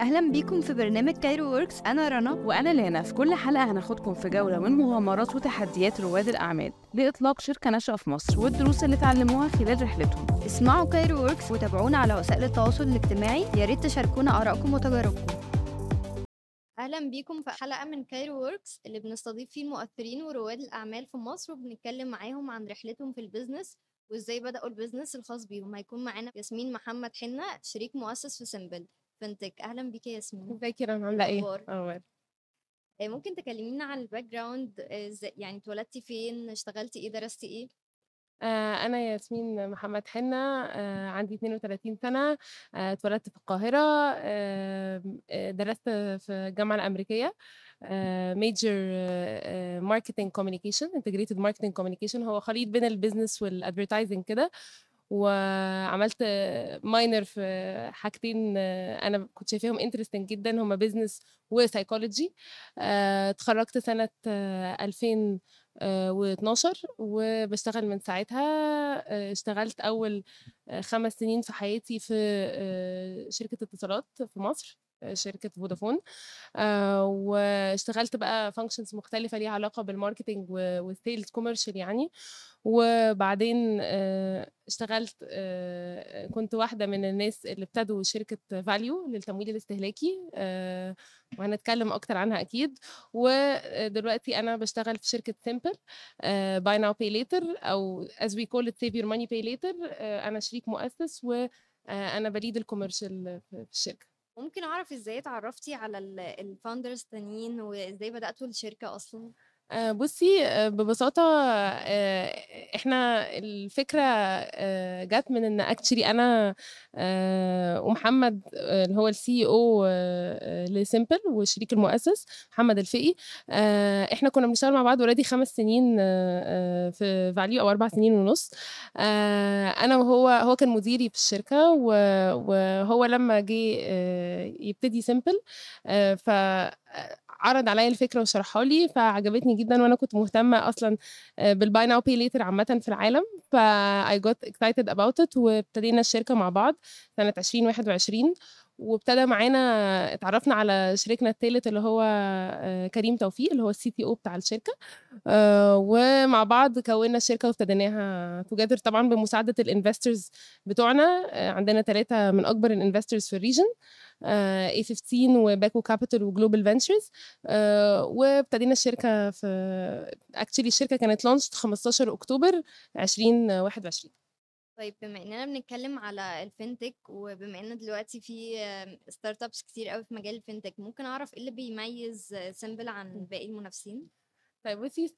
أهلا بيكم في برنامج Cairo Works أنا رنا. وأنا لانا في كل حلقة هناخدكم في جولة من مغامرات وتحديات رواد الأعمال لإطلاق شركة ناشئة في مصر والدروس اللي اتعلموها خلال رحلتهم. اسمعوا Cairo Works وتابعونا على وسائل التواصل الاجتماعي. يا ريت تشاركونا آرائكم وتجاربكم. أهلا بيكم في حلقة من Cairo Works اللي بنستضيف فيه المؤثرين ورواد الأعمال في مصر وبنتكلم معاهم عن رحلتهم في ال business وإزاي بدأوا ال business الخاص بيهم. هيكون معانا ياسمين محمد حنة شريك مؤسس في Sympl fintech أهلا بيك يا ياسمين. ازيك يا رنا؟ عاملة إيه؟ أخبار آه، ممكن تكلمينا عن ال background آه، يعني اتولدتي فين؟ اشتغلتي إيه؟ درستي إيه؟ آه أنا ياسمين محمد حنة آه عندي 32 سنة اتولدت في القاهرة درست في الجامعة الأمريكية major marketing communication integrated marketing communication هو خليط بين ال business وال advertising كده. وعملت minor في حاجتين آه، أنا كنت شايفاهم interesting جدا هما business و psychology اتخرجت سنة آه، 2012 وبشتغل من ساعتها. آه، اشتغلت أول آه، خمس سنين في حياتي في آه، شركة اتصالات في مصر. آه، شركة فودافون. آه، واشتغلت بقى functions مختلفة ليها علاقة بال marketing وال sales commercial يعني. وبعدين آه، اشتغلت آه، كنت واحدة من الناس اللي ابتدوا شركة valU للتمويل الاستهلاكي. آه، وهنتكلم أكتر عنها أكيد. ودلوقتي أنا بشتغل في شركة Sympl buy now pay later as we call it save your money pay later. آه، أنا شريك مؤسس وأنا ب lead ال commercial في الشركة. ممكن أعرف إزاي اتعرفتي على ال founders التانيين وإزاي بدأتوا الشركة أصلا؟ آه، بصي آه، ببساطة آه، إحنا الفكرة جت من إن actually أنا ومحمد اللي هو ال CEO ل Sympl والشريك المؤسس محمد الفقي إحنا كنا بنشتغل مع بعض already خمس سنين في valU أو أربع سنين ونص. أنا وهو هو كان مديري في الشركة وهو لما جه يبتدي Sympl ف عرض عليا الفكرة وشرحها لي فعجبتني جدا وأنا كنت مهتمة أصلا بال buy now pay later عامه في العالم ف I got excited about it وابتدينا الشركة مع بعض سنة 2021 وابتدى معانا اتعرفنا على شريكنا الثالث اللي هو آه، كريم توفيق اللي هو ال CTO بتاع الشركة. آه، ومع بعض كونا الشركة وابتديناها together طبعا بمساعدة ال investors بتوعنا. آه، عندنا ثلاثة من أكبر ال investors في ال region. A 15 و Beco Capital و Global Ventures. وابتدينا الشركة في actually الشركة كانت launch 15 أكتوبر 2021 طيب بما إننا بنتكلم على ال fintech وبما إن دلوقتي في startups كتير قوي في مجال ال fintech ممكن أعرف إيه اللي بيميز Sympl عن باقي المنافسين؟ طيب بصي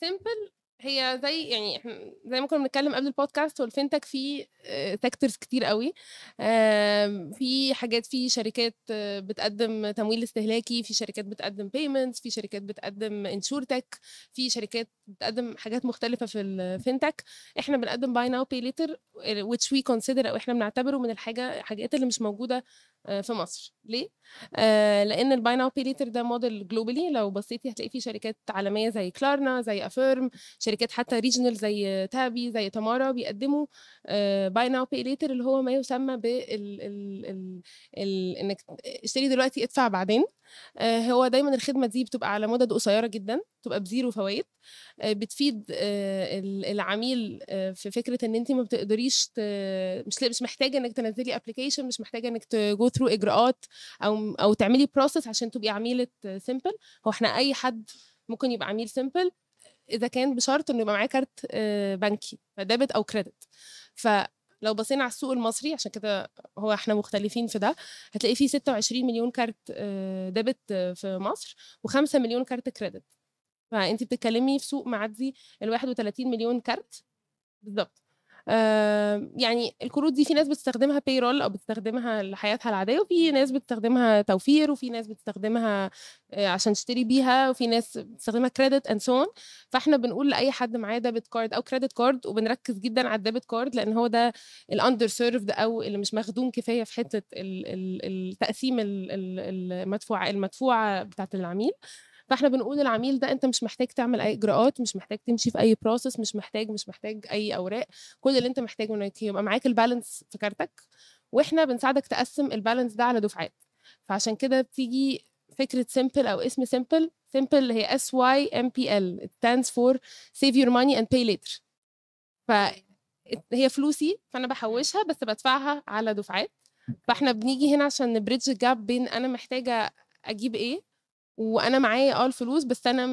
Sympl هي زي يعني إحنا زي ما كنا بنتكلم قبل البودكاست هو ال fintech فيه sectors كتير قوي. في حاجات في شركات آه، بتقدم تمويل استهلاكي في شركات بتقدم payments في شركات بتقدم insurtech في شركات بتقدم حاجات مختلفة في ال fintech إحنا بنقدم buy now pay later which we consider أو إحنا بنعتبره من الحاجة الحاجات اللي مش موجودة في مصر. ليه؟ آه، لأن ال buy now pay later ده model globally لو بصيتي هتلاقي فيه شركات عالمية زي Klarna زي Affirm شركات حتى regional زي Tabby زي Tamara بيقدموا buy now pay later اللي هو ما يسمى بال ال ال ال إنك اشتري دلوقتي ادفع بعدين. آه، هو دايما الخدمة دي بتبقى على مدد قصيرة جدا بتبقى ب zero فوائد. آه، بتفيد آه، ال- العميل آه، في فكرة إن انت ما بتقدريش. مش مش محتاجة إنك تنزلي application مش محتاجة إنك ت go through إجراءات أو أو تعملي process عشان تبقي عميلة Sympl هو إحنا أي حد ممكن يبقى عميل Sympl إذا كان بشرط إنه يبقى معاه كارت آه، بنكي ف debit أو credit فلو بصينا على السوق المصري عشان كده هو إحنا مختلفين في ده هتلاقي فيه 26 مليون كارت آه، debit آه، في مصر و5 مليون كارت credit فانت بتتكلمي في سوق معدي ال 31 مليون كارت بالظبط آه، يعني الكروت دي في ناس بتستخدمها payroll أو بتستخدمها لحياتها العادية وفي ناس بتستخدمها توفير وفي ناس بتستخدمها آه، عشان تشتري بيها وفي ناس بتستخدمها credit and so فإحنا بنقول لأي حد معاه debit card أو credit card وبنركز جدا على ال debit card لأن هو ده ال underserved أو اللي مش مخدوم كفاية في حتة ال- ال- التقسيم ال- ال- المدفوعه المدفوعة بتاعت العميل. فاحنا بنقول للعميل ده أنت مش محتاج تعمل أي إجراءات مش محتاج تمشي في أي process مش محتاج مش محتاج أي أوراق كل اللي أنت محتاجه إنك يبقى معاك ال balance في كارتك وإحنا بنساعدك تقسم ال balance ده على دفعات. فعشان كده بتيجي فكرة Sympl أو اسم Sympl Sympl هي S Y M P L stands for save your money and pay later. فهي فلوسي فأنا بحوشها بس بدفعها على دفعات. فإحنا بنيجي هنا عشان ن bridge ال gap بين أنا محتاجة أجيب إيه وأنا معايا آه الفلوس بس أنا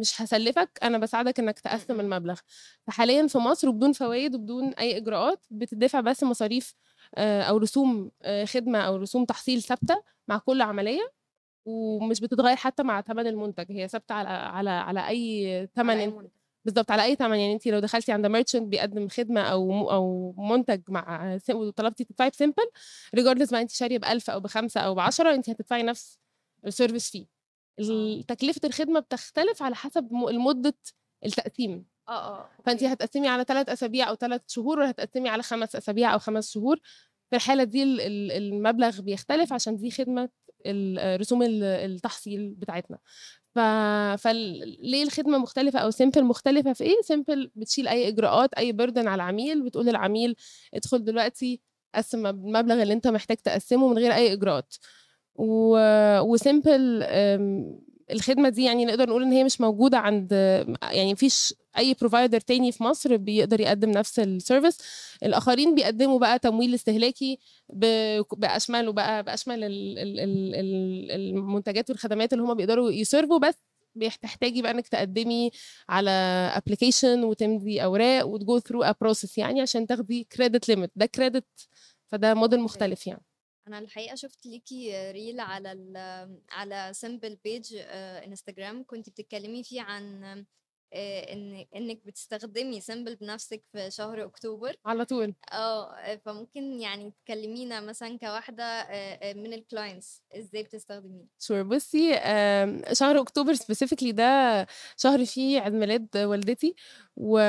مش هسلفك أنا بساعدك إنك تقسم المبلغ. فحاليا في مصر وبدون فوائد وبدون أي إجراءات بتدفع بس مصاريف آه، أو رسوم آه، خدمة أو رسوم تحصيل ثابتة مع كل عملية ومش بتتغير حتى مع ثمن المنتج. هي ثابتة على على على أي ثمن. بالظبط على أي ثمن يعني انت لو دخلتي عند merchant بيقدم خدمة أو أو منتج مع وطلبتي تدفعي ب Sympl regardless ما انت شارية ب 1000 أو بخمسة أو ب 10 انت هتدفعي نفس ال service فيه تكلفه الخدمة بتختلف على حسب مده التقسيم. آه آه فانت. هتقسمي على ثلاث أسابيع أو ثلاث شهور ولا هتقسمي على خمس أسابيع أو خمس شهور. في الحالة دي ال- ال- المبلغ بيختلف عشان دي خدمة رسوم ال- التحصيل بتاعتنا. ف... فليه الخدمة مختلفة أو Sympl مختلفة؟ في إيه؟ Sympl بتشيل أي إجراءات أي burden على العميل بتقول للعميل ادخل دلوقتي قسم المبلغ اللي أنت محتاج تقسمه من غير أي إجراءات. و... و Sympl أم، الخدمة دي يعني نقدر نقول إن هي مش موجودة عند يعني مفيش أي provider تاني في مصر بيقدر يقدم نفس ال service الآخرين بيقدموا بقى تمويل استهلاكي ب- بأشمله بقى بأشمل ال- ال- ال- ال- المنتجات والخدمات اللي هم بيقدروا ي serve وا. بس بتحتاجي بقى إنك تقدمي على application وتمضي أوراق وت go through a process يعني عشان تاخدي credit limit ده credit فده موديل مختلف يعني. أنا الحقيقة شفت ليكي reel على على Sympl page انستجرام كنت بتتكلمي فيه عن ان إنك بتستخدمي Sympl بنفسك في شهر أكتوبر. على طول. آه فممكن يعني تكلمينا مثلا كواحدة آه، آه، من ال clients إزاي بتستخدميه sure بصي شهر أكتوبر specifically ده شهر فيه عيد ميلاد والدتي و...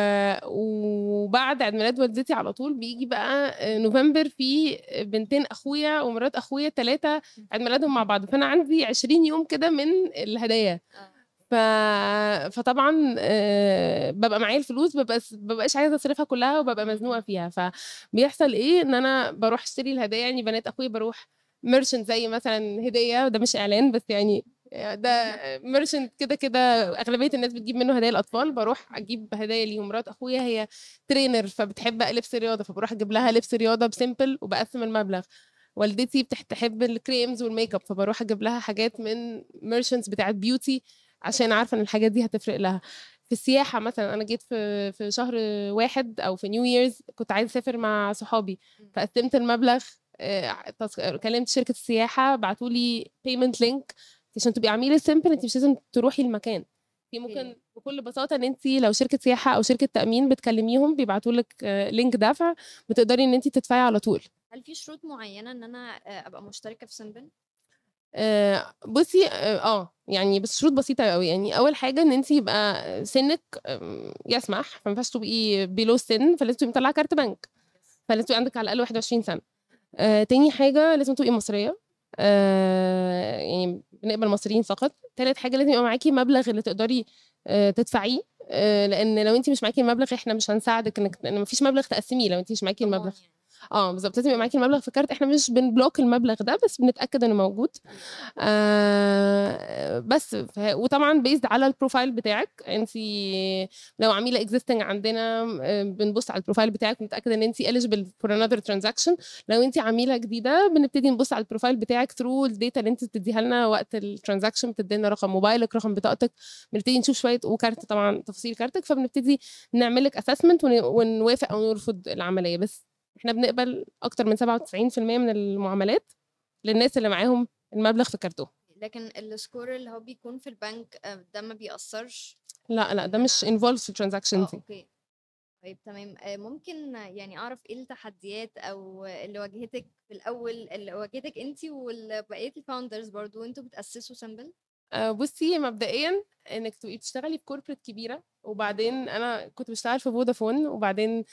وبعد عيد ميلاد والدتي على طول بيجي بقى آه، نوفمبر في بنتين أخويا ومرات أخويا ثلاثة عيد ميلادهم مع بعض. فأنا عندي 20 يوم كده من الهدايا. آه. ف... فطبعا ببقى معايا الفلوس ببقى ببقاش عايزة أصرفها كلها وببقى مزنوقة فيها. فبيحصل إيه؟ إن أنا بروح أشتري الهدايا يعني بنات أخويا بروح merchant زي مثلا هدية ده مش إعلان بس يعني ده merchant كده كده أغلبية الناس بتجيب منه هدايا الاطفال بروح أجيب هدايا ليهم. مرات أخويا هي trainer فبتحب لبس رياضة فبروح أجيب لها لبس رياضة ب Sympl وبقسم المبلغ. والدتي بتحب ال creams وال makeup فبروح أجيب لها حاجات من merchants بتاعت beauty عشان عارفة إن الحاجات دي هتفرق لها. في السياحة مثلا أنا جيت في في شهر واحد أو في New Year's كنت عايزة أسافر مع صحابي. فقسمت المبلغ آه، كلمت شركة السياحة بعتوا لي payment link عشان تبقي عميلة Sympl انت مش لازم تروحي المكان. في ممكن. بكل بساطة إن انت لو شركة سياحة أو شركة تأمين بتكلميهم بيبعتوا لك link دفع بتقدري إن انت تدفعي على طول. هل في شروط معينة إن أنا آه، أبقى مشتركة في Sympl آه، بصي آه آه، يعني بس شروط بسيطة قوي يعني أول حاجة إن انت يبقى سنك يسمح فما ينفعش تبقي below سن فلازم تبقي مطلعة كارت بنك. فلازم تبقي عندك على الأقل 21 سنة. آه، تاني حاجة لازم تبقي مصرية. آه، يعني بنقبل مصريين فقط. تالت حاجة لازم يبقى معاكي مبلغ اللي تقدري آه، تدفعيه. آه، لأن لو انت مش معاكي المبلغ إحنا مش هنساعدك إنك مفيش مبلغ تقسميه لو انت مش معاكي المبلغ. آه بالظبط لازم يبقى معاكي المبلغ. في كارت إحنا مش بن block المبلغ ده بس بنتأكد إنه موجود. آه بس. وطبعا بيزد على ال profile بتاعك. انت لو عميلة existing عندنا آه، بنبص على ال profile بتاعك ونتأكد إن انت eligible for another transaction. لو انت عميلة جديدة بنبتدي نبص على ال profile بتاعك through ال data اللي انت بتديها لنا وقت ال transaction بتدي لنا رقم موبايلك رقم بطاقتك. بنبتدي نشوف شوية وكارت طبعا تفاصيل كارتك. فبنبتدي نعمل لك assessment ونوافق أو نرفض العملية. بس إحنا بنقبل أكتر من 97% من المعاملات للناس اللي معاهم المبلغ في كارتهم لكن ال score اللي هو بيكون في البنك آه، ده ما بيأثرش؟ لا لا ده مش involved في ال transaction آه دي okay. طيب تمام. آه، ممكن يعني أعرف إيه التحديات أو اللي واجهتك في الأول اللي واجهتك انت وبقيه ال founders برضو أنتوا بتأسسوا Sympl آه، بصي مبدئيا إنك تبقي بتشتغلي في corporate كبيرة وبعدين أنا كنت بشتغل في فودافون وبعدين آه،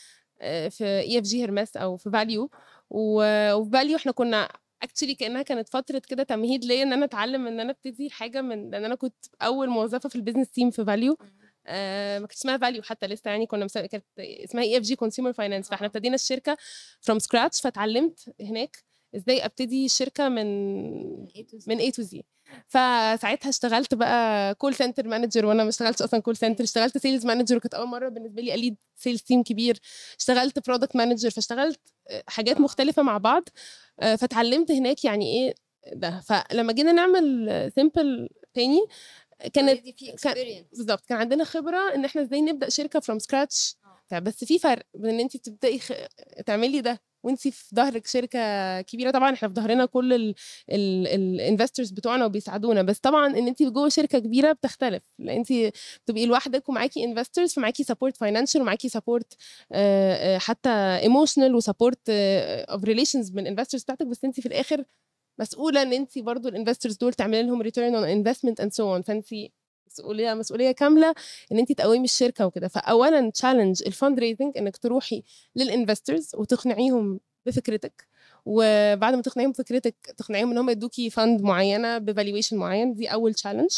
في EFG Hermes أو في valU وفي valU إحنا كنا actually كأنها كانت فترة كده تمهيد ليا إن أنا أتعلم إن أنا أبتدي حاجة من لأن أنا كنت أول موظفة في ال business team في valU آه ما كانتش اسمها valU حتى لسه يعني كنا مسا... كانت اسمها EFG Consumer Finance فإحنا آه. ابتدينا الشركة from scratch فتعلمت هناك إزاي أبتدي شركة من من A to Z. فساعتها اشتغلت بقى call center manager وأنا ما اشتغلتش أصلا call center اشتغلت sales manager وكانت أول مرة بالنسبة لي أ lead sales team كبير اشتغلت product manager فاشتغلت آه، حاجات مختلفة مع بعض آه، فتعلمت هناك يعني إيه ده. فلما جينا نعمل Sympl تاني كانت كان- بالظبط كان عندنا خبرة إن إحنا إزاي نبدأ شركة from scratch آه. بس في فرق بين إن انت بتبدأي خ... تعملي ده وانت في ظهرك شركة كبيرة طبعا إحنا في ظهرنا كل ال investors بتوعنا وبيساعدونا بس طبعا إن انت جوه شركة كبيرة بتختلف لأن انت بتبقي لوحدك ومعاكي investors فمعاكي support financial ومعاكي support حتى emotional و support of relations من ال investors بتاعتك بس انت في الآخر مسؤولة إن انت برضو ال investors دول تعملي لهم return on investment and so on فانت مسؤولية مسؤولية كاملة إن انت تقومي الشركة وكده. فاولا challenge ال fund raising إنك تروحي لل investors وتقنعيهم بفكرتك. وبعد ما تقنعيهم بفكرتك تقنعيهم إن هم يدوكي fund معينة ب valuation معين دي أول challenge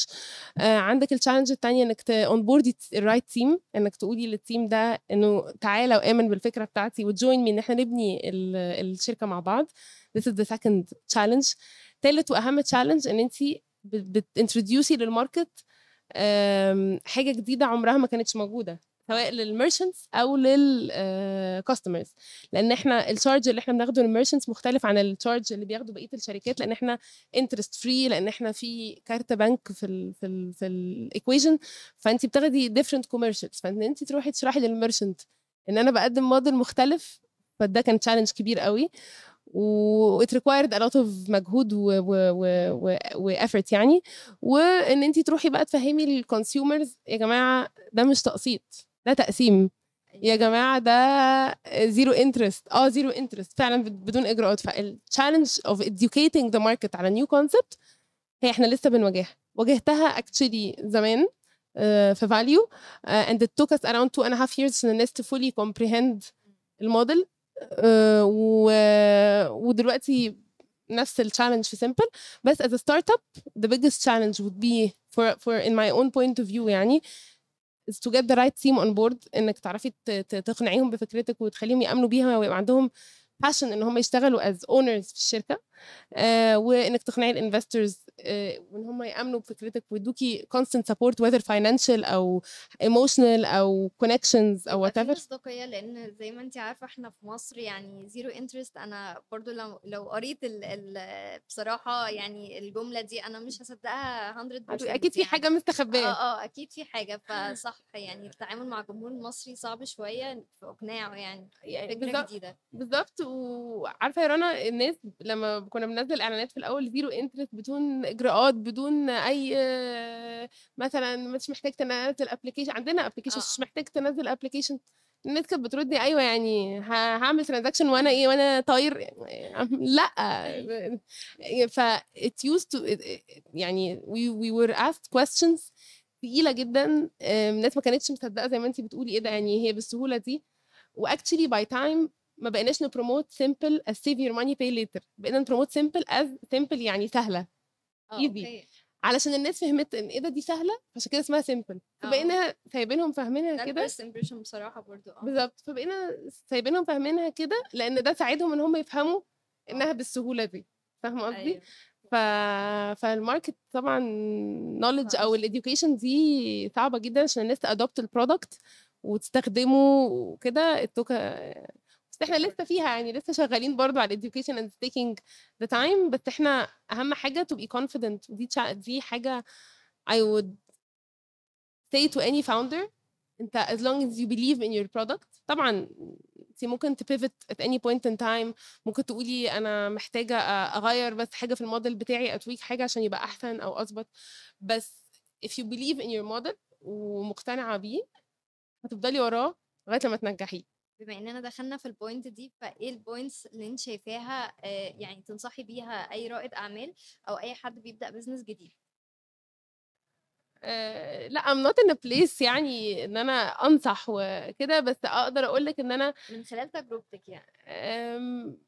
آه عندك ال challenge الثانية إنك onboardي ال right team إنك تقولي لل team ده إنه تعالى وآمن بالفكرة بتاعتي و join me إن إحنا نبني ال- الشركة مع بعض. This is the second challenge. ثالث وأهم challenge إن انت بت introduceي لل market حاجة جديدة عمرها ما كانتش موجودة سواء لل merchants أو لل customers لأن إحنا ال charge اللي إحنا بناخده لل merchants مختلف عن ال charge اللي بياخده بقية الشركات لأن إحنا interest free لأن إحنا في cart bank في ال في ال في ال equation فانت بتاخدي different commercials فإن انت تروحي تشرحي لل merchant إن أنا بقدم موديل مختلف فده كان challenge كبير قوي. و it required a lot of مجهود و و و و, و effort يعني. وإن انت تروحي بقى تفهمي ال consumers يا جماعة ده مش تقسيط ده تقسيم. يا جماعة ده zero interest آه zero interest فعلا بد- بدون إجراءات. فال challenge of educating the market على new concept هي إحنا لسه بنواجهها. واجهتها actually زمان آه، في valU it took us around two and a half years عشان الناس fully comprehend الموديل. و- ودلوقتي نفس ال challenge في Sympl بس as a startup the biggest challenge would be for for in my own point of view يعني is to get the right team on board. إنك تعرفي تقنعيهم بفكرتك وتخليهم يأمنوا بيها ويبقى عندهم passion إن هم يشتغلوا as owners في الشركة. آه وإنك تقنعي ال investors آه وإن هم يأمنوا بفكرتك ويدوكي constant support whether financial أو emotional أو connections أو في whatever. مصداقية لأن زي ما أنت عارفة إحنا في مصر يعني zero interest أنا برضو لو لو قريت ال ال بصراحة يعني الجملة دي أنا مش هصدقها 100% أكيد في يعني. حاجة مستخبية. آه آه أكيد في حاجة. فصح يعني التعامل مع الجمهور المصري صعب شوية في إقناعه يعني يعني فكرة جديدة. بالظبط. وعارفة يا رنا الناس لما كنا بننزل إعلانات في الأول zero interest بدون إجراءات بدون أي مثلا مش محتاج تنزل application عندنا application آه، مش آه. محتاج تنزل application الناس كانت بتردي أيوه يعني هعمل transaction وأنا إيه وأنا طاير لأ. ف it used to يعني we, we were asked questions تقيلة جدا الناس ما كانتش مصدقة زي ما انت بتقولي إيه ده يعني هي بالسهولة دي. و actually by time ما بقيناش ن promote Sympl as save your money pay later. بقينا ن promote Sympl as simple يعني سهلة. Easy. Okay. علشان الناس فهمت إن إيه ده دي سهلة عشان كده اسمها Sympl آه. فبقينا سايبينهم فاهمينها ده كده. ال first impression بصراحة برضو آه. بالظبط. فبقينا سايبينهم فاهمينها كده لأن ده ساعدهم إن هم يفهموا إنها بالسهولة دي. فاهمة قصدي؟ أيوة. ف... فال market طبعا knowledge أو. ال education دي صعبة جدا عشان الناس ت adopt ال product وتستخدمه وكده. التوكا بس إحنا لسه فيها يعني لسه شغالين برضو على ال education and taking the time بس إحنا أهم حاجة to be confident. ودي دي حاجة I would say to any founder أنت as long as you believe in your product. طبعا انت ممكن ت pivot at any point in time. ممكن تقولي أنا محتاجة أغير بس حاجة في الموديل بتاعي اتويك حاجة عشان يبقى أحسن أو أظبط. بس if you believe in your model ومقتنعة بيه هتفضلي وراه لغاية لما تنجحيه. بما إننا دخلنا في ال point دي فإيه ال points اللي أنت شايفاها آه، يعني تنصحي بيها أي رائد أعمال أو أي حد بيبدأ business جديد؟ آه، لا not in a place يعني إن أنا أنصح وكده بس أقدر أقول لك إن أنا من خلال تجربتك يعني.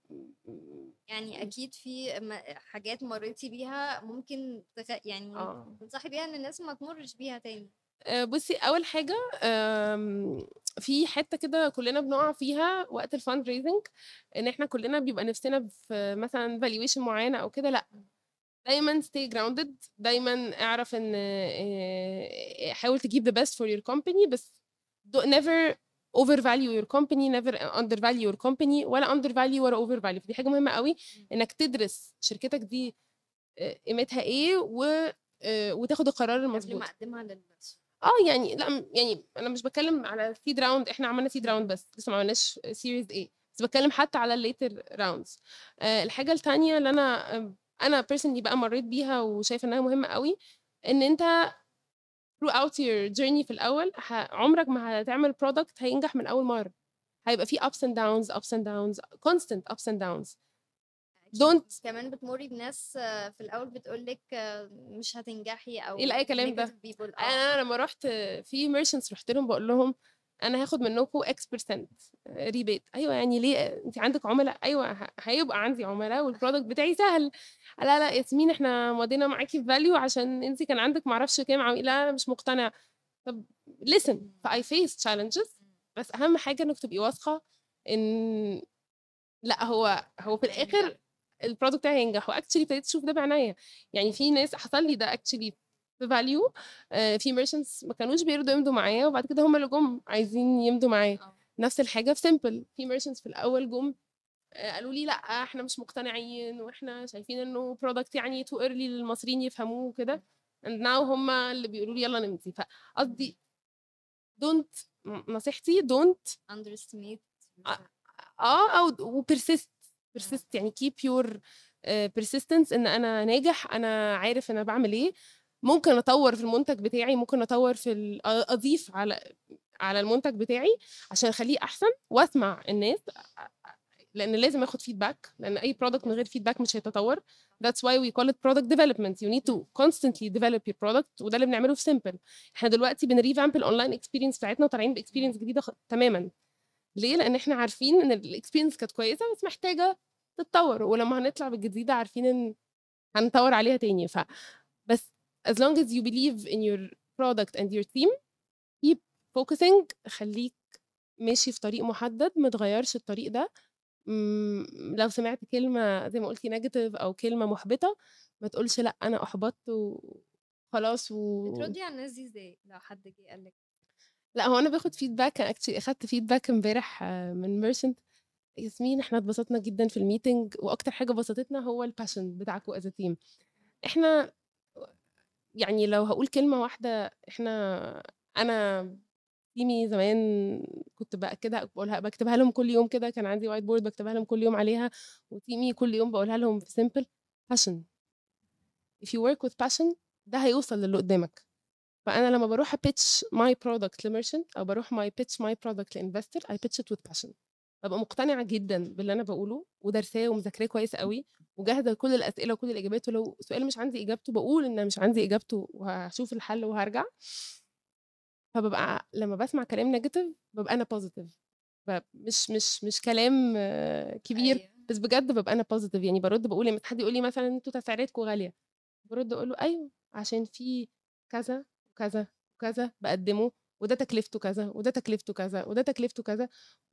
يعني أكيد في حاجات مريتي بيها ممكن تخ... يعني آه. تنصحي بيها إن الناس ما تمرش بيها تاني. آه، بصي أول حاجة آم، في حتة كده كلنا بنقع فيها وقت ال fund raising إن إحنا كلنا بيبقى نفسنا في مثلا valuation معينة أو كده لأ. دايما stay grounded دايما أعرف إن آه، حاول تجيب the best for your company بس do- never overvalue your company never undervalue your company ولا undervalue ولا overvalue. دي حاجة مهمة قوي إنك تدرس شركتك دي آه، قيمتها إيه و آه، وتاخد القرار قبل المظبوط ما أقدمها للسوق آه يعني لأ يعني أنا مش بتكلم على seed round إحنا عملنا seed round بس لسه ما عملناش series A بس بتكلم حتى على ال later rounds آه الحاجة التانية اللي أنا آه، أنا personally بقى مريت بيها وشايفة إنها مهمة قوي إن أنت throughout your journey في الأول عمرك ما هتعمل product هينجح من أول مرة. هيبقى فيه ups and downs ups and downs constant ups and downs. Don't- كمان بتمري بناس آه، في الأول بتقول لك مش هتنجحي أو إيه الأي كلام ده؟ آه. أنا لما رحت في merchants رحت لهم بقول لهم أنا هاخد منكم X percent rebate أيوه يعني ليه؟ انت عندك عملاء؟ أيوه هيبقى عندي عملاء وال product بتاعي سهل. لا لا ياسمين إحنا مضينا معاكي في valU عشان انت كان عندك معرفش كام عميل. لا أنا مش مقتنع طب listen ف I face challenges بس أهم حاجة إنك تبقي واثقة إن لا هو هو في الآخر ال product بتاعي هينجح و actually ابتديت أشوف ده بعناية. يعني في ناس حصل لي ده actually في valU في merchants ما كانوش بيرضوا يمضوا معايا وبعد كده هم اللي جم عايزين يمضوا معايا. آه. نفس الحاجة في Sympl في merchants في الأول جم آه، قالوا لي لأ إحنا مش مقتنعين وإحنا شايفين إنه product يعني too early للمصريين يفهموه وكده. And now هم اللي بيقولوا لي يلا نمضي. فقصدي don't نصيحتي don't underestimate آه أو و persist persist يعني keep your persistence إن أنا ناجح أنا عارف أنا بعمل إيه. ممكن أطور في المنتج بتاعي ممكن أطور في أضيف على على المنتج بتاعي عشان أخليه أحسن وأسمع الناس لأن لازم آخد feedback لأن أي product من غير feedback مش هيتطور. That's why we call it product development. You need to constantly develop your product وده اللي بنعمله في سيمبل إحنا دلوقتي بن revamp ال online experience بتاعتنا وطالعين ب experience جديدة تماما. ليه؟ لأن إحنا عارفين إن ال experience كانت كويسة بس محتاجة تتطور ولما هنطلع بالجديدة عارفين إن هنطور عليها تاني. ف بس as long as you believe in your product and your team keep focusing خليك ماشي في طريق محدد ما تغيرش الطريق ده. مم، لو سمعت كلمة زي ما قلتي negative أو كلمة محبطة ما تقولش لأ أنا أحبطت وخلاص و... بتردي على الناس دي إزاي؟ لو حد جه قال لك. لأ هو أنا باخد feedback actually أخدت feedback امبارح من merchant ياسمين إحنا اتبسطنا جدا في ال meeting وأكتر حاجة بسطتنا هو ال passion بتاعكم as team إحنا يعني لو هقول كلمة واحدة إحنا أنا team ي زمان كنت بأكدها بقولها بكتبها لهم كل يوم كده كان عندي white board بكتبها لهم كل يوم عليها و team ي كل يوم بقولها لهم في سيمبل passion. If you work with passion ده هيوصل للي قدامك. فأنا لما بروح ا pitch my product ل merchant أو بروح my pitch my product ل investor I pitch it with passion ببقى مقتنعة جدا باللي أنا بقوله ودرساه ومذاكراه كويس قوي وجاهزة لكل الأسئلة وكل الإجابات ولو سؤال مش عندي إجابته بقول إن مش عندي إجابته وهشوف الحل وهرجع. فببقى لما بسمع كلام negative ببقى أنا positive مش مش مش كلام آه، كبير أيوة. بس بجد ببقى أنا positive يعني برد بقول لما حد يقول لي مثلا أنتوا تسعيراتكم غالية برد أقول له أيوه عشان في كذا وكذا وكذا بقدمه وده تكلفته كذا وده تكلفته كذا وده تكلفته كذا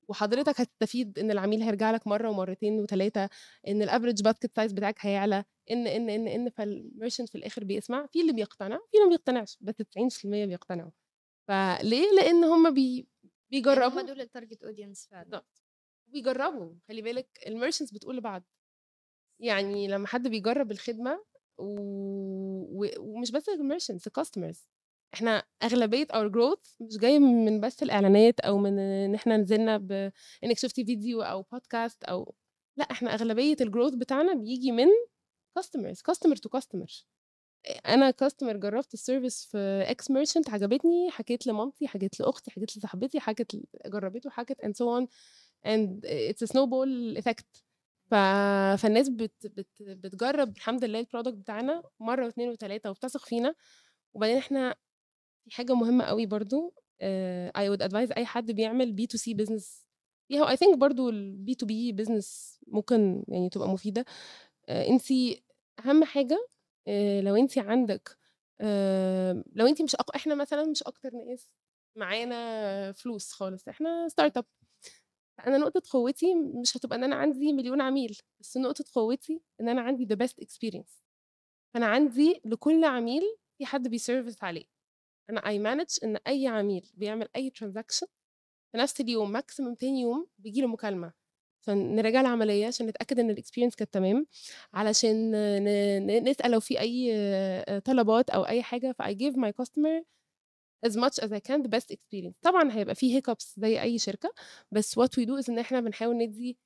وحضرتك هتستفيد إن العميل هيرجع لك مرة ومرتين وثلاثه إن ال average basket size بتاعك هيعلى إن إن إن إن فال merchant في الآخر بيسمع في اللي بيقتنع في اللي ما بيقتنعش بس 90% بيقتنعوا. فليه؟ لأن هم بي بيجربوا هم دول ال target audience فعلا. بيجربوا. خلي بالك ال merchants بتقول لبعض. يعني لما حد بيجرب الخدمة و... و... ومش بس ال merchants ال customers إحنا أغلبية our growth مش جاية من بس الإعلانات أو من إن إحنا نزلنا ب... إنك شفتي فيديو أو بودكاست أو لأ إحنا أغلبية ال growth بتاعنا بيجي من customers customer to customer أنا customer جربت ال service في X merchant عجبتني حكيت لمامتي حكيت لأختي حكيت لصاحبتي حكت ل- جربته and so on and it's a snowball effect. ف... فالناس بت... بت... بتجرب الحمد لله ال product بتاعنا مرة واثنين وثلاثه وبتثق فينا. وبعدين إحنا في حاجة مهمة قوي برضو I would advise أي حد بيعمل B2C business فيها I think برضو ال B2B business ممكن يعني تبقى مفيدة. uh, انت أهم حاجة uh, لو انت عندك uh, لو انت مش أق... إحنا مثلا مش أكتر ناس معانا فلوس خالص إحنا startup أنا نقطة قوتي مش هتبقى إن أنا عندي مليون عميل بس نقطة قوتي إن أنا عندي the best experience. فأنا عندي لكل عميل في حد بي service عليه. أنا I manage إن أي عميل بيعمل أي transaction في نفس اليوم maximum تاني يوم بيجي له مكالمة. عشان نراجع العملية عشان نتأكد إن الإكسبيرينس كانت تمام علشان ن- ن- نسأل لو في أي آه، طلبات أو أي حاجة. ف I give my customer as much as I can the best experience. طبعا هيبقى فيه hiccups زي أي شركة بس what we do is إن إحنا بنحاول ندي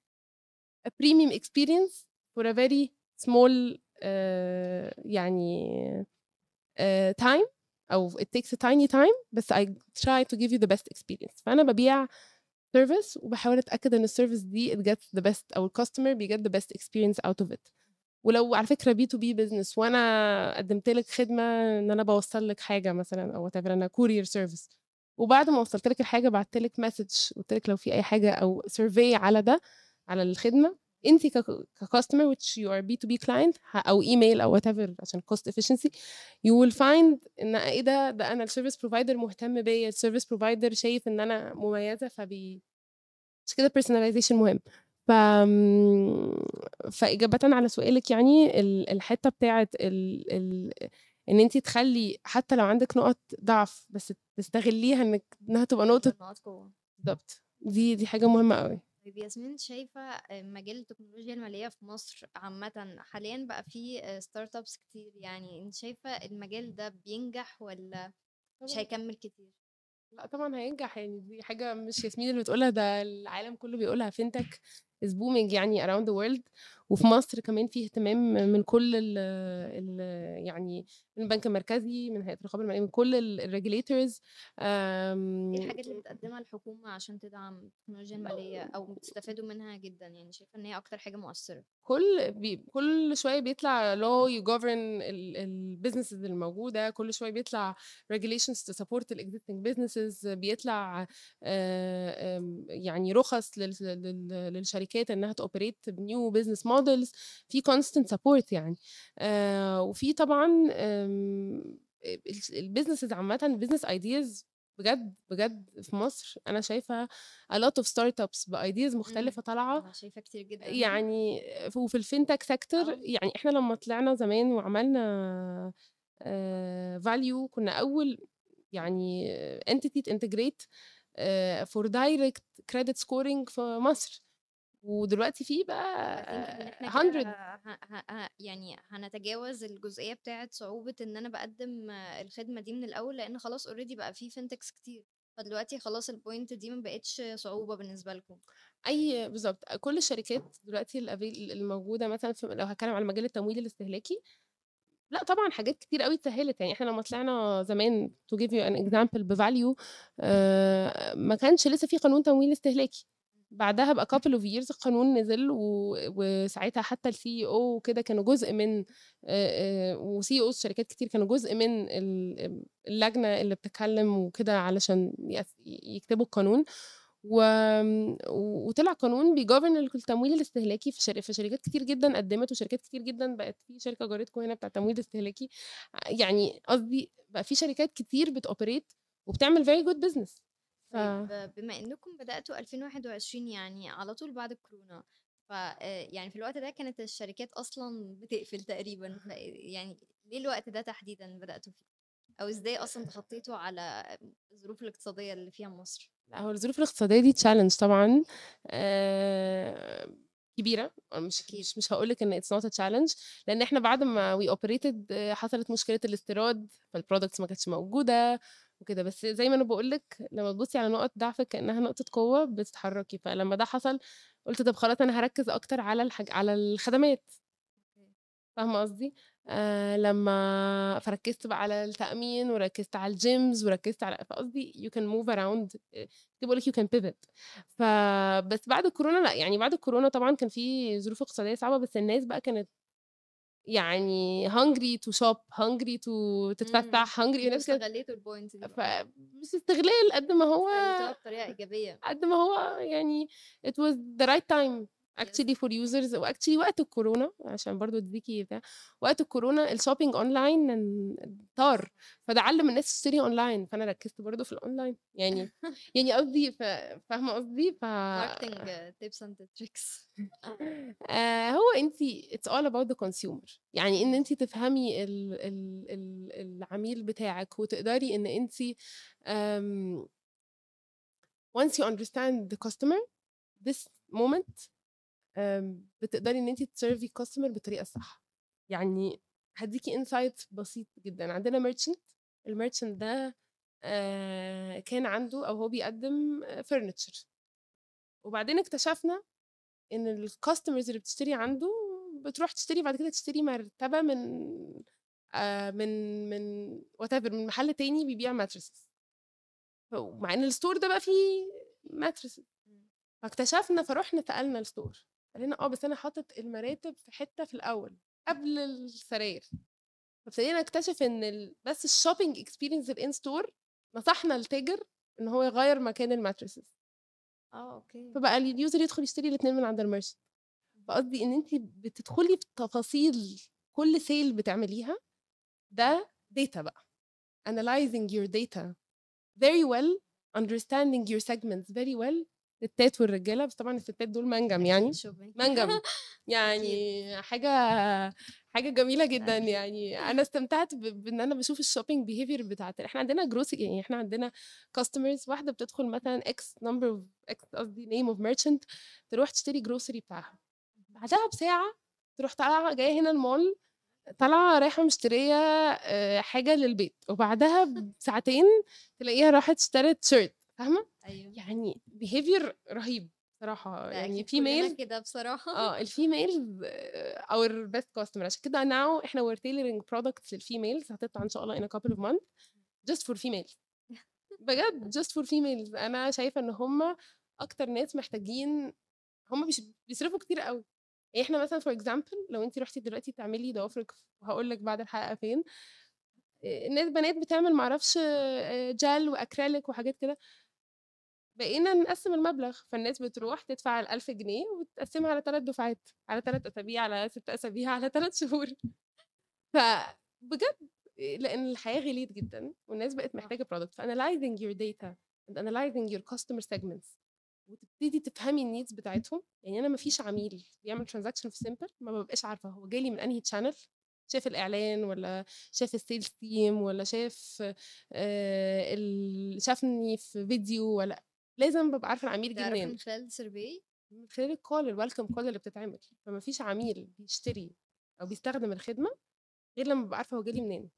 a premium experience for a very small آه، يعني آه، time أو it takes a tiny time بس I try to give you the best experience. فأنا ببيع service وبحاول أتأكد إن ال service دي it gets the best أو ال customer بي get the best experience out of it. ولو على فكرة B2B business وأنا قدمت لك خدمة إن أنا بوصل لك حاجة مثلا أو whatever أنا courier service وبعد ما وصلت لك الحاجة بعت لك message قلت لك لو في أي حاجة أو survey على ده على الخدمة انت ك customer which you are B2B client أو ايميل أو whatever عشان cost efficiency you will find إن إيه ده؟ ده أنا ال service provider مهتم بيا ال service provider شايف إن أنا مميزة فبي مش كده personalization مهم. ف فإجابة على سؤالك يعني ال- الحتة بتاعت ال... ال... إن أنت تخلي حتى لو عندك نقط ضعف بس تستغليها إنك إنها تبقى نقطة بالظبط دي دي حاجة مهمة قوي طيب ياسمين شايفة آه، مجال التكنولوجيا المالية في مصر عامة حاليا بقى فيه startups كتير؟ يعني أنت شايفة المجال ده بينجح ولا مش هيكمل كتير؟ لا طبعا هينجح يعني دي حاجة مش ياسمين اللي بتقولها ده العالم كله بيقولها fintech is booming يعني around the world. وفي مصر كمان في اهتمام من كل ال ال يعني من البنك المركزي من هيئة الرقابة المالية من كل ال regulators إيه الحاجات اللي بتقدمها الحكومة عشان تدعم التكنولوجيا المالية أو بتستفادوا منها جدا؟ يعني شايفة إن هي أكتر حاجة مؤثرة. كل بي كل شوية بيطلع you govern ال businesses الموجودة كل شوية بيطلع regulations to support ال existing businesses بيطلع آه، يعني رخص لل- لل- للشركات إنها ت operate new business models في constant support يعني. آه، وفي طبعا ال businesses عامه business ideas بجد بجد في مصر أنا شايفة a lot of startups ب ideas مختلفة طالعة. أنا شايفة كتير جدا. يعني وفي ال fintech sector آه. يعني إحنا لما طلعنا زمان وعملنا فاليو كنا أول يعني entity integrate for direct credit scoring في مصر. ودلوقتي في بقى إحنا 100 كده ه- ه- ه- يعني هنتجاوز الجزئية بتاعة صعوبة إن أنا بقدم الخدمة دي من الأول لأن خلاص already بقى في fintechs كتير. فدلوقتي خلاص ال point دي ما بقتش صعوبة بالنسبة لكم. أي بالظبط كل الشركات دلوقتي الموجوده مثلا في لو هتكلم على مجال التمويل الاستهلاكي لأ طبعا حاجات كتير قوي اتسهلت. يعني إحنا لما طلعنا زمان to give you an example بفاليو ما كانش لسه في قانون تمويل استهلاكي. بعدها بقى couple of years القانون نزل و... وساعتها حتى ال CO وكده كانوا جزء من و CO شركات كتير كانوا جزء من ال- اللجنة اللي بتتكلم وكده علشان يكتبوا القانون. و... وطلع قانون بيجوفرن التمويل الاستهلاكي في, شر... في شركات كتير جدا قدمت وشركات كتير جدا بقت في شركة جارتكم هنا بتاع تمويل استهلاكي يعني قصدي بقى في شركات كتير بتوبريت وبتعمل very good business. طيب بما إنكم بدأتوا 2021 يعني على طول بعد الكورونا ف يعني في الوقت ده كانت الشركات أصلا بتقفل تقريبا يعني ليه الوقت ده تحديدا بدأتوا فيه أو إزاي أصلا تخطيتوا على الظروف الاقتصادية اللي فيها مصر لا هو الظروف الاقتصادية دي challenge طبعا آه... كبيرة مش. مش مش هقول لك ان it's not challenge لأن إحنا بعد ما we operated حصلت مشكلة الاستيراد فال products ما كانتش موجودة وكده. بس زي ما أنا بقول لك لما تبصي على نقط ضعفك كأنها نقطة قوة بتتحركي. فلما ده حصل قلت طب خلاص أنا هركز أكتر على الحاج... على الخدمات. فاهمة قصدي؟ آه لما فركزت بقى على التأمين وركزت على ال gyms وركزت على فقصدي you can move around آه، كنت بقول لك you can pivot. فبس بعد الكورونا لأ يعني بعد الكورونا طبعا كان في ظروف اقتصادية صعبة بس الناس بقى كانت يعني hungry to shop hungry to تتفسح hungry أنتوا الناس كانت استغليتوا ال point دي. فمش استغلال قد ما هو بطريقة إيجابية. قد ما هو يعني it was the right time. Actually for users و actually وقت الكورونا عشان برضو أديكي بتاع وقت الكورونا ال shopping online طار فده علم الناس تشتري اونلاين فأنا ركزت برضو في الاونلاين يعني يعني قصدي فاهمة قصدي؟ ف marketing tips and tricks هو انت it's all about the consumer يعني إن انت تفهمي ال ال ال العميل بتاعك وتقدري إن انت um, once you understand the customer this moment بتقدري إن انت ت serve ي ال customer بالطريقة الصح يعني هديكي insight بسيط جدا. عندنا merchant ال merchant ده كان عنده أو هو بيقدم furniture وبعدين اكتشفنا إن ال customers اللي بتشتري عنده بتروح تشتري بعد كده تشتري مرتبة من من من what من محل تاني بيبيع mattresses مع إن ال store ده بقى فيه mattresses فاكتشفنا فروحنا سالنا ال store قال لنا آه بس أنا حاطط المراتب في حتة في الأول قبل السراير. فابتدينا نكتشف إن ال... بس ال shopping experience ال in-store نصحنا التاجر إن هو يغير مكان ال mattresses. آه okay. فبقى ال user يدخل يشتري الاثنين من عند ال merchant فقصدي إن انت بتدخلي في تفاصيل كل sale بتعمليها ده data بقى. Analyzing your data. Very well understanding your segments. Very well الستات والرجالة بس طبعا الستات دول منجم يعني. منجم. يعني حاجة حاجة جميلة جدا. يعني. أنا استمتعت بإن أنا بشوف ال shopping behavior بتاعت إحنا عندنا gross يعني إحنا عندنا customers واحدة بتدخل مثلا X number X قصدي name of merchant تروح تشتري grocery بتاعها. بعدها بساعة تروح طالعة جاية هنا المول طالعة رايحة مشترية آه، حاجة للبيت. وبعدها بساعتين تلاقيها راحت اشترت shirt فاهمة؟ أيوه. يعني behavior رهيب صراحة يعني في female كده بصراحة. آه ال females our best customer عشان كده now إحنا we're tailoring products لل females هتطلع إن شاء الله in a couple of months just for females. بجد just for females. أنا شايفة إن هم أكتر ناس محتاجين هم بيصرفوا كتير قوي. يعني إحنا مثلا for example لو انت رحتي دلوقتي تعملي ضوافرك وهقول لك بعد الحلقة فين. إيه، الناس بنات بتعمل معرفش آه، gel و acrylic وحاجات كده. بقينا نقسم المبلغ فالناس بتروح تدفع ال 1000 جنيه وتقسمها على ثلاث دفعات على ثلاث أسابيع على ست أسابيع على ثلاث شهور. فبجد لأن الحياة غليت جدا والناس بقت محتاجة product ف analyzing your data and analyzing your customer segments وتبتدي تفهمي ال needs بتاعتهم. يعني أنا ما فيش عميل بيعمل transaction في سيمبل ما ببقاش عارفة هو جالي من أنهي channel شاف الإعلان ولا شاف ال sales team ولا شاف آه. شافني في فيديو ولا لازم ببقى عارفة العميل جه منين. من خلال ال survey من خلال ال call ال welcome call اللي بتتعمل. فما فيش عميل بيشتري أو بيستخدم الخدمة غير لما ببقى عارفة هو جالي منين.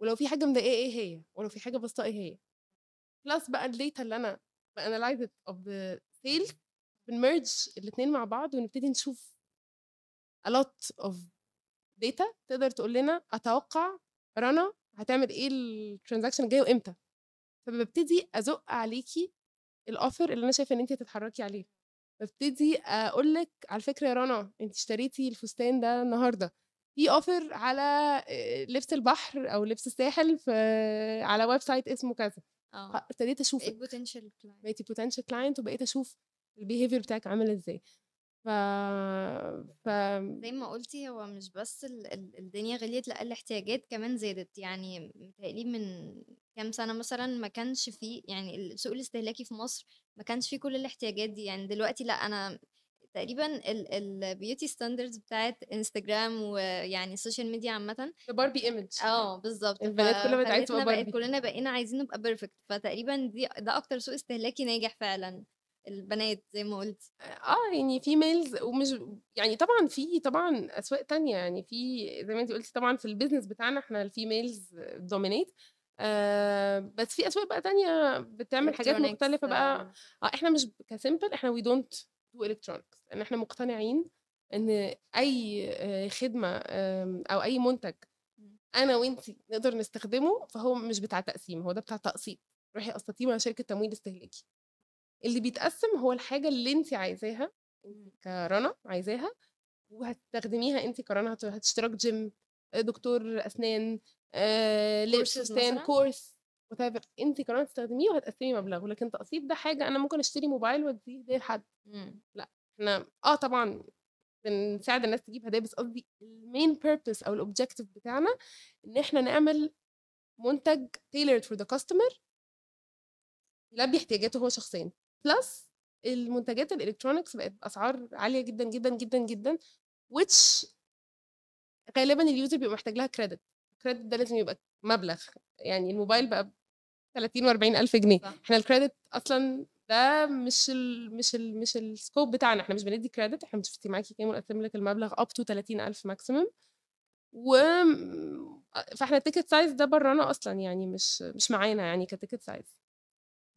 ولو في حاجة مضايقاه إيه هي؟ ولو في حاجة بسيطه إيه هي؟ plus بقى ال data اللي أنا ب analyze of the sales بن merge الاثنين مع بعض ونبتدي نشوف a lot of data. تقدر تقول لنا أتوقع رنا هتعمل إيه ال transaction الجاي وإمتى. فببتدي أزق عليكي ال offer اللي أنا شايفة إن انت تتحركي عليه. ببتدي أقول لك على فكرة يا رنا انت اشتريتي الفستان ده النهارده. في offer على آه، لبس البحر أو لبس الساحل في على website اسمه كذا. آه. ابتديت client بقيتي potential client وبقيت أشوف ال behavior بتاعك عامل إزاي. ف ف زي ما قلتي هو مش بس ال ال الدنيا غليت لأ الاحتياجات كمان زادت. يعني متهيألي من كام سنة مثلا ما كانش فيه يعني السوق الاستهلاكي في مصر ما كانش فيه كل الاحتياجات دي. يعني دلوقتي لأ أنا تقريبا ال beauty standards بتاعت انستجرام ويعني ال social media عامة Barbie image آه بالظبط. البنات كلها بقت تبقى باربي. كلنا بقينا عايزين نبقى perfect فتقريبا دي ده أكتر سوق استهلاكي ناجح فعلا. البنات زي ما قلت آه يعني females ومش يعني طبعا في طبعا أسواق تانية يعني في زي ما انت قلتي طبعا في ال business بتاعنا إحنا ال females dominate آه بس في أسواق بقى تانية بتعمل حاجات مختلفة بقى. آه، آه إحنا مش ك Sympl إحنا we don't do electronics لأن إحنا مقتنعين إن أي آه، خدمة أو أي منتج. أنا وانت نقدر نستخدمه فهو مش بتاع تقسيم هو ده بتاع تقسيط. روحي قسطيه مع شركة تمويل استهلاكي. اللي بيتقسم هو الحاجة اللي انت عايزاها مم. ك رنا عايزاها وهتستخدميها انت ك رنا هت- هتشتراك جيم آه، دكتور أسنان آه، لبس مثلاً؟ كورس whatever انت كمان تستخدميه وهتقسمي مبلغ لكن تقسيط ده حاجة أنا ممكن أشتري موبايل وأديه هديه لحد مم. إحنا إحنا آه طبعًا بنساعد الناس تجيب هدايا، بس قصدي الmain purpose أو الobjective بتاعنا إن إحنا نعمل منتج tailored for the customer يلبّي احتياجاته هو شخصيًا، plus المنتجات الelectronics بقت بأسعار عالية جدًا، جدًا، جدًا، جدًا which غالبًا الuser بيبقى محتاج لها credit، الcredit ده لازم يبقى مبلغ، يعني الموبايل بقى ب30 و40 ألف جنيه، صح. إحنا الcredit أصلًا ده مش ال مش ال مش الscope بتاعنا، إحنا مش بندّي credit، إحنا متفقين معاكِ كام؟ ونقسّم لِك المبلغ up to 30,000 maximum. وآمم فإحنا الticket size ده برّانا أصلًا يعني مش مش معانا يعني كticket size.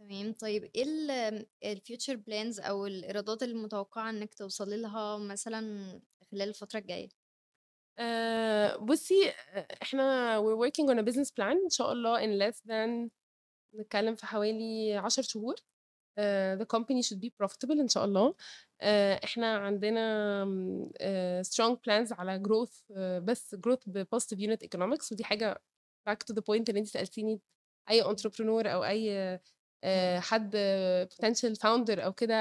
تمام، طيب إيه ال الfuture plans أو الإيرادات المتوقعة إنِّك توصلي لها مثلًا خلال الفترة الجاية؟ آآ بُصّي، إحنا we're working on a business plan إن شاء الله in less than نتكلّم في حوالي 10 شهور آآ the company should be profitable إن شاء الله. آآ إحنا عندنا آمم strong plans على growth بس growth بpositive unit economics ودي حاجة back to the point اللي أنتِ سألتيني أي entrepreneur أو أي حد potential founder أو كده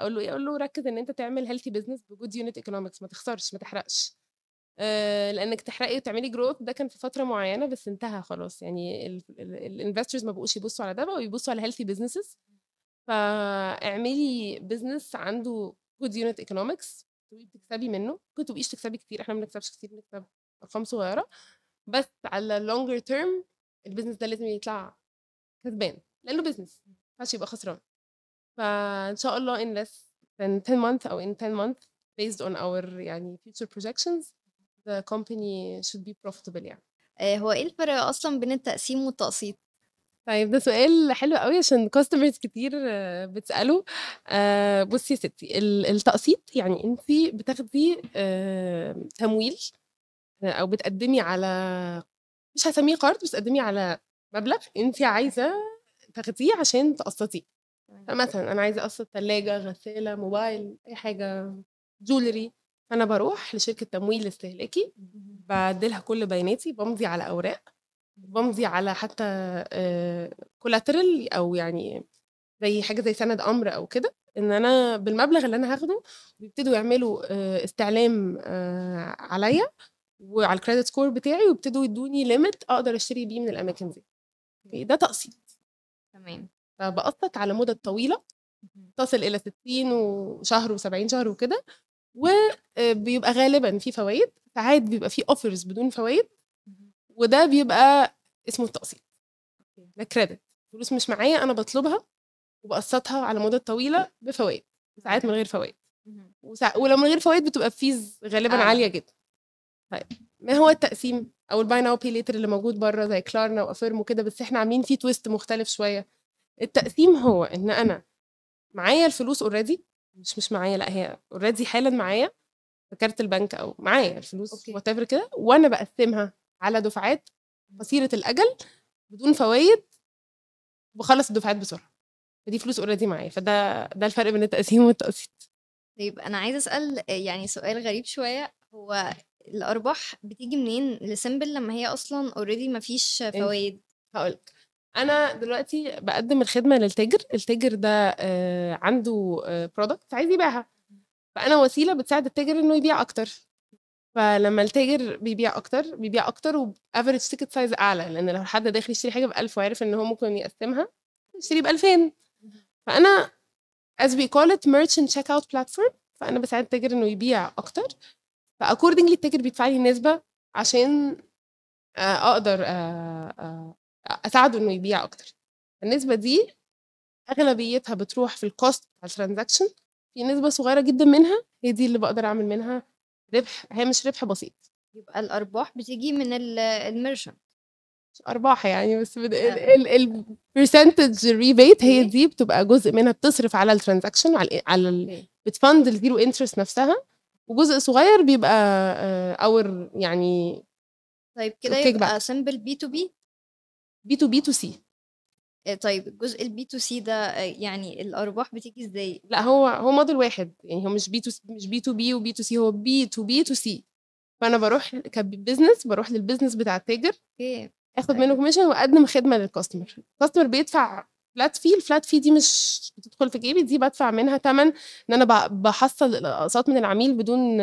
أقول له إيه، أقول له ركّز إن أنت تعمل healthy business بgood unit economics ما تخسرش، ما تحرقش. آآ لإنِّك تحرقي وتعملي growth ده كان في فترة معيّنة بس انتهى خلاص، يعني ال ال الinvestors ما بقوش يبصّوا على ده، بقوا يبصّوا على healthy businesses. فاعملي business عنده unit economics تبقي بتكسبي منّه، ممكن تبقيش تكسبي كتير، إحنا ما بنكسبش كتير، بنكسب أرقام صغيّرة، بس على longer term الbusiness ده لازم يطلع كسبان، لإنه business ما ينفعش يبقى خسران. فإن شاء الله in less than 10 months أو in 10 months based on our يعني future projections the company should be profitable يعني. آآ هو إيه الفرق أصلًا بين التقسيم والتقسيط؟ طيب ده سؤال حلو أوي عشان customers كتير بتسأله. آآ بُصّي يا ستّي، ال التقسيط يعني أنتِ بتاخدي آآ تمويل أو بتقدّمي على مش هاسميه قرض، بس تقدّمي على مبلغ أنتِ عايزة تاخديه عشان تقسّطيه. تمام. فمثلًا أنا عايزة أقسّط تلاجة، غسالة، موبايل، أي حاجة jewelry فأنا باروح لشركة تمويل استهلاكي، بادّي لها كل بياناتي، بامضي على أوراق، بامضي على حتى آآ collateral أو يعني زي حاجة زي سَنَد أمر أو كده، إن أنا بالمبلغ اللي أنا هاخده بيبتدوا يعملوا آآ استعلام آآ عليّا وعلى الcredit score بتاعي ويبتدوا يدّوني limit أقدر أشتري بيه من الأماكن دي. ده تقسيط. تمام. فباقسّط على مُدَد طويلة اهم. تصل إلى 60 وشهر و70 شهر وكده، و آآ بيبقى غالبًا في فوايد، ساعات بيبقى في offers بدون فوايد، اهم. وده بيبقى اسمه التقسيط. ده credit فلوس مش معايا أنا باطلبها وباقسّطها على مُدَد طويلة بفوايد، ساعات من غير. وساعات ولو من غير فوايد بتبقى ب fees غالبًا أعلى. عالية جدًا. طيب ما هو التقسيم أو ال buy now pay later اللي موجود برّه زي Klarna و Affirm وكده، بس إحنا عاملين فيه twist مختلف شوية. التقسيم هو إن أنا معايا الفلوس already مش مش معايا لأ، هي already حالًا معايا كارت البنك أو معايا الفلوس whatever كده، وأنا باقسّمها على دفعات قصيرة الأجل بدون فوايد وباخلّص الدفعات بسرعة. فدي فلوس already معايا، فده ده الفرق بين التقسيم والتقسيط. طيب أنا عايزة أسأل آآ يعني سؤال غريب شوية، هو الأرباح بتيجي منين؟ ل Sympl لمّا هي أصلًا already ما فيش أنتِ فوايد؟ هاقول لِك، أنا دلوقتي باقدّم الخدمة للتاجر، التاجر ده آآ عنده آآ product عايز يبيعها، فأنا وسيلة بتساعد التاجر إنه يبيع أكتر. فلمّا التاجر بيبيع أكتر، بيبيع أكتر وب average ticket size أعلى، لإن لو حد داخل يشتري حاجة ب1000 وعرف إن هو ممكن يقسّمها، يشتري ب2000 اهم. فأنا as we call it merchant checkout platform. فأنا باساعد التاجر إنه يبيع أكتر، فaccordingly التاجر بيدفع لي نسبة عشان آآ أقدر آآ آآ أساعده إنه يبيع أكتر. النسبة دي أغلبيتها بتروح في الcost بتاع الtransaction في نسبة صغيرة جدًا منها هي دي اللي باقدر أعمل منها ربح هامش ربح بسيط. يبقى الأرباح بتيجي من ال ال merchant. مش أرباح يعني بس بد ال آآ ال ال percentage rebate هي أوكي. دي بتبقى جزء منها بتصرف على ال transaction على ال أوكي. بت fund ال zero interest نفسها، وجزء صغير بيبقى آآ our يعني طيب كده يبقى back. Sympl B2B؟ B2B2C. آآ طيب الجزء ال B2C ده آآ يعني الأرباح بتيجي إزاي؟ لأ هو هو model واحد، يعني هو مش B2C مش B2B و B2C هو B2B2C. فأنا باروح ك business باروح لل business بتاع التاجر، أوكي. آخد أيوه. منه commission وأقدّم خدمة لل customer. ال customer بيدفع flat fee ال flat fee دي مش بتدخل في جيبي دي بدفع منها تمن إن أنا بحصل الاقساط من العميل بدون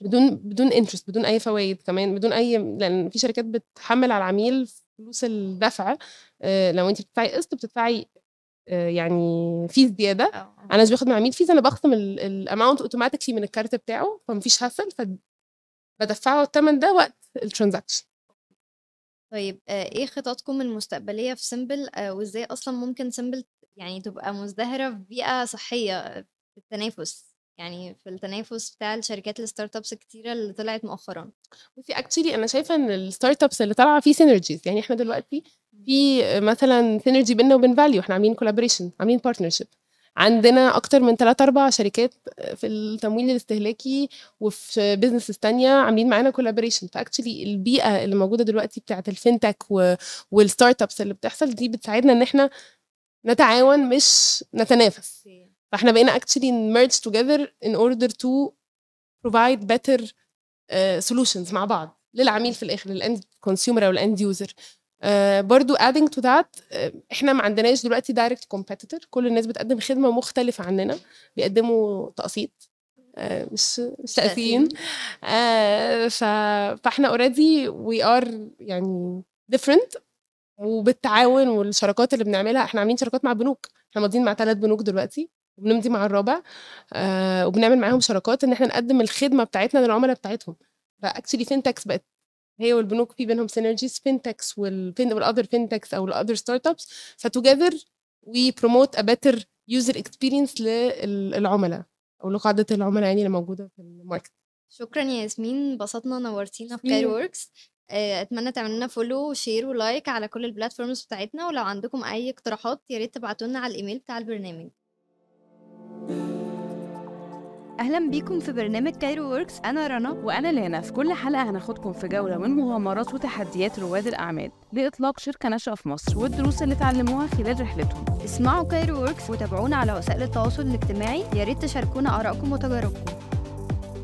بدون بدون interest بدون أي فوائد كمان بدون أي لأن في شركات بتحمل على العميل فلوس الدفع آه، لو أنت بتدفعي قسط بتدفعي آه، يعني fees زيادة. أنا مش باخد من العميل fees أنا بخصم ال amount automatically من الكارت بتاعه فمفيش hassle فبدفعه الثمن ده وقت ال transaction طيب آه، إيه خططكم المستقبلية في Sympl؟ آه، وإزاي أصلا ممكن Sympl يعني تبقى مزدهرة في بيئة صحية في التنافس؟ يعني في التنافس بتاع الشركات ال startups الكتيرة اللي طلعت مؤخرا. بصي أنا شايفة إن ال startups اللي طالعة فيه synergies يعني إحنا دلوقتي في مثلا synergy بيننا وبين valU إحنا عاملين collaboration عاملين partnership عندنا أكتر من 3 4 شركات في التمويل الاستهلاكي وفي businesses تانية عاملين معانا collaboration ف actually البيئة اللي موجودة دلوقتي بتاعه الفinتech والستارت ابس اللي بتحصل دي بتساعدنا إن إحنا نتعاون مش نتنافس. فإحنا بقينا actually merge together in order to provide better uh, solutions مع بعض للعميل في الآخر لل end consumer أو ال end user برضو adding to that uh, إحنا ما عندناش دلوقتي direct competitor. كل الناس بتقدم خدمة مختلفة عننا بيقدموا تقسيط آه، مش مش تقسيم. آه،. فاحنا already we are يعني different. وبالتعاون والشراكات اللي بنعملها إحنا عاملين شراكات مع بنوك. إحنا ماضيين مع ثلاث بنوك دلوقتي وبنمضي مع الرابع. آه وبنعمل معاهم شراكات إن إحنا نقدم الخدمة بتاعتنا للعملاء بتاعتهم. ف actually fintechs بقت هي والبنوك في بينهم synergies fintechs وال fin وال other fintechs أو ال other startups ف together we promote a better user experience للعملاء أو لقاعدة العملاء يعني اللي موجودة في ال market. شكرا يا ياسمين انبسطنا نورتينا في. Cairo Works أتمنى تعملوا لنا follow و share و like على كل ال platforms بتاعتنا. ولو عندكم أي اقتراحات يا ريت تبعتوا لنا على الإيميل بتاع البرنامج. أهلا بيكم في برنامج Cairo Works أنا رنا. وأنا لانا في كل حلقة هناخدكم في جولة من مغامرات وتحديات رواد الأعمال لإطلاق شركة ناشئة في مصر والدروس اللي اتعلموها خلال رحلتهم. اسمعوا Cairo Works وتابعونا على وسائل التواصل الاجتماعي. يا ريت تشاركونا آرائكم وتجاربكم.